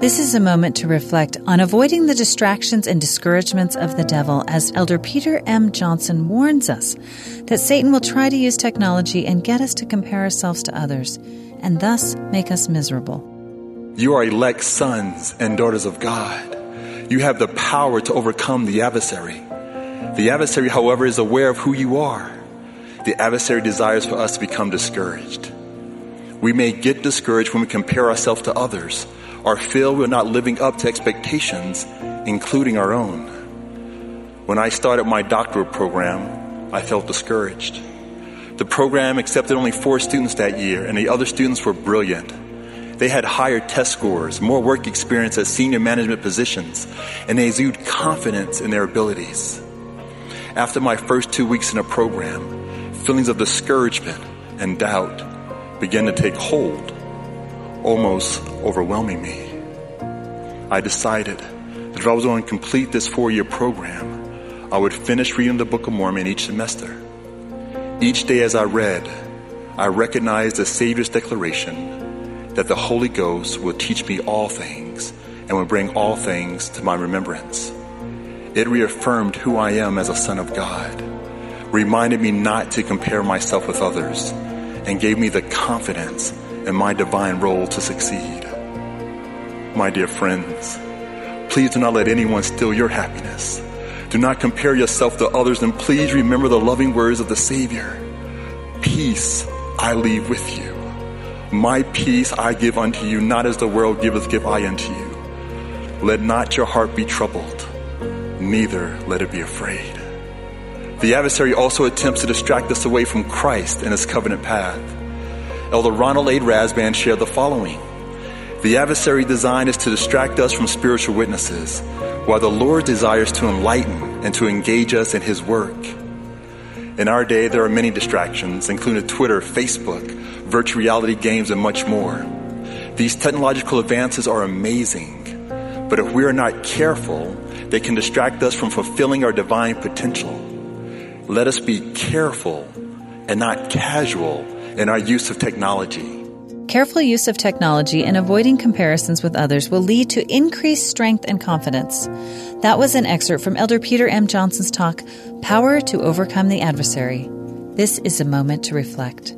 This is a moment to reflect on avoiding the distractions and discouragements of the devil as Elder Peter M. Johnson warns us that Satan will try to use technology and get us to compare ourselves to others and thus make us miserable. You are elect sons and daughters of God. You have the power to overcome the adversary. The adversary, however, is aware of who you are. The adversary desires for us to become discouraged. We may get discouraged when we compare ourselves to others or feel we're not living up to expectations, including our own. When I started my doctorate program, I felt discouraged. The program accepted only four students that year, and the other students were brilliant. They had higher test scores, more work experience at senior management positions, and they exuded confidence in their abilities. After my first two weeks in the program, feelings of discouragement and doubt began to take hold, almost overwhelming me. I decided that if I was going to complete this four year program, I would finish reading the Book of Mormon each semester. Each day as I read, I recognized the Savior's declaration that the Holy Ghost will teach me all things and will bring all things to my remembrance. It reaffirmed who I am as a son of God, reminded me not to compare myself with others, and gave me the confidence in my divine role to succeed. My dear friends, please do not let anyone steal your happiness. Do not compare yourself to others, and please remember the loving words of the Savior. Peace I leave with you. My peace I give unto you, not as the world giveth, give I unto you. Let not your heart be troubled, neither let it be afraid. The adversary also attempts to distract us away from Christ and his covenant path. Elder Ronald A. Rasband shared the following. The adversary design is to distract us from spiritual witnesses, while the Lord desires to enlighten and to engage us in his work. In our day, there are many distractions, including Twitter, Facebook, virtual reality games, and much more. These technological advances are amazing, but if we are not careful, they can distract us from fulfilling our divine potential. Let us be careful and not casual in our use of technology. Careful use of technology and avoiding comparisons with others will lead to increased strength and confidence. That was an excerpt from Elder Peter M. Johnson's talk, Power to Overcome the Adversary. This is a moment to reflect.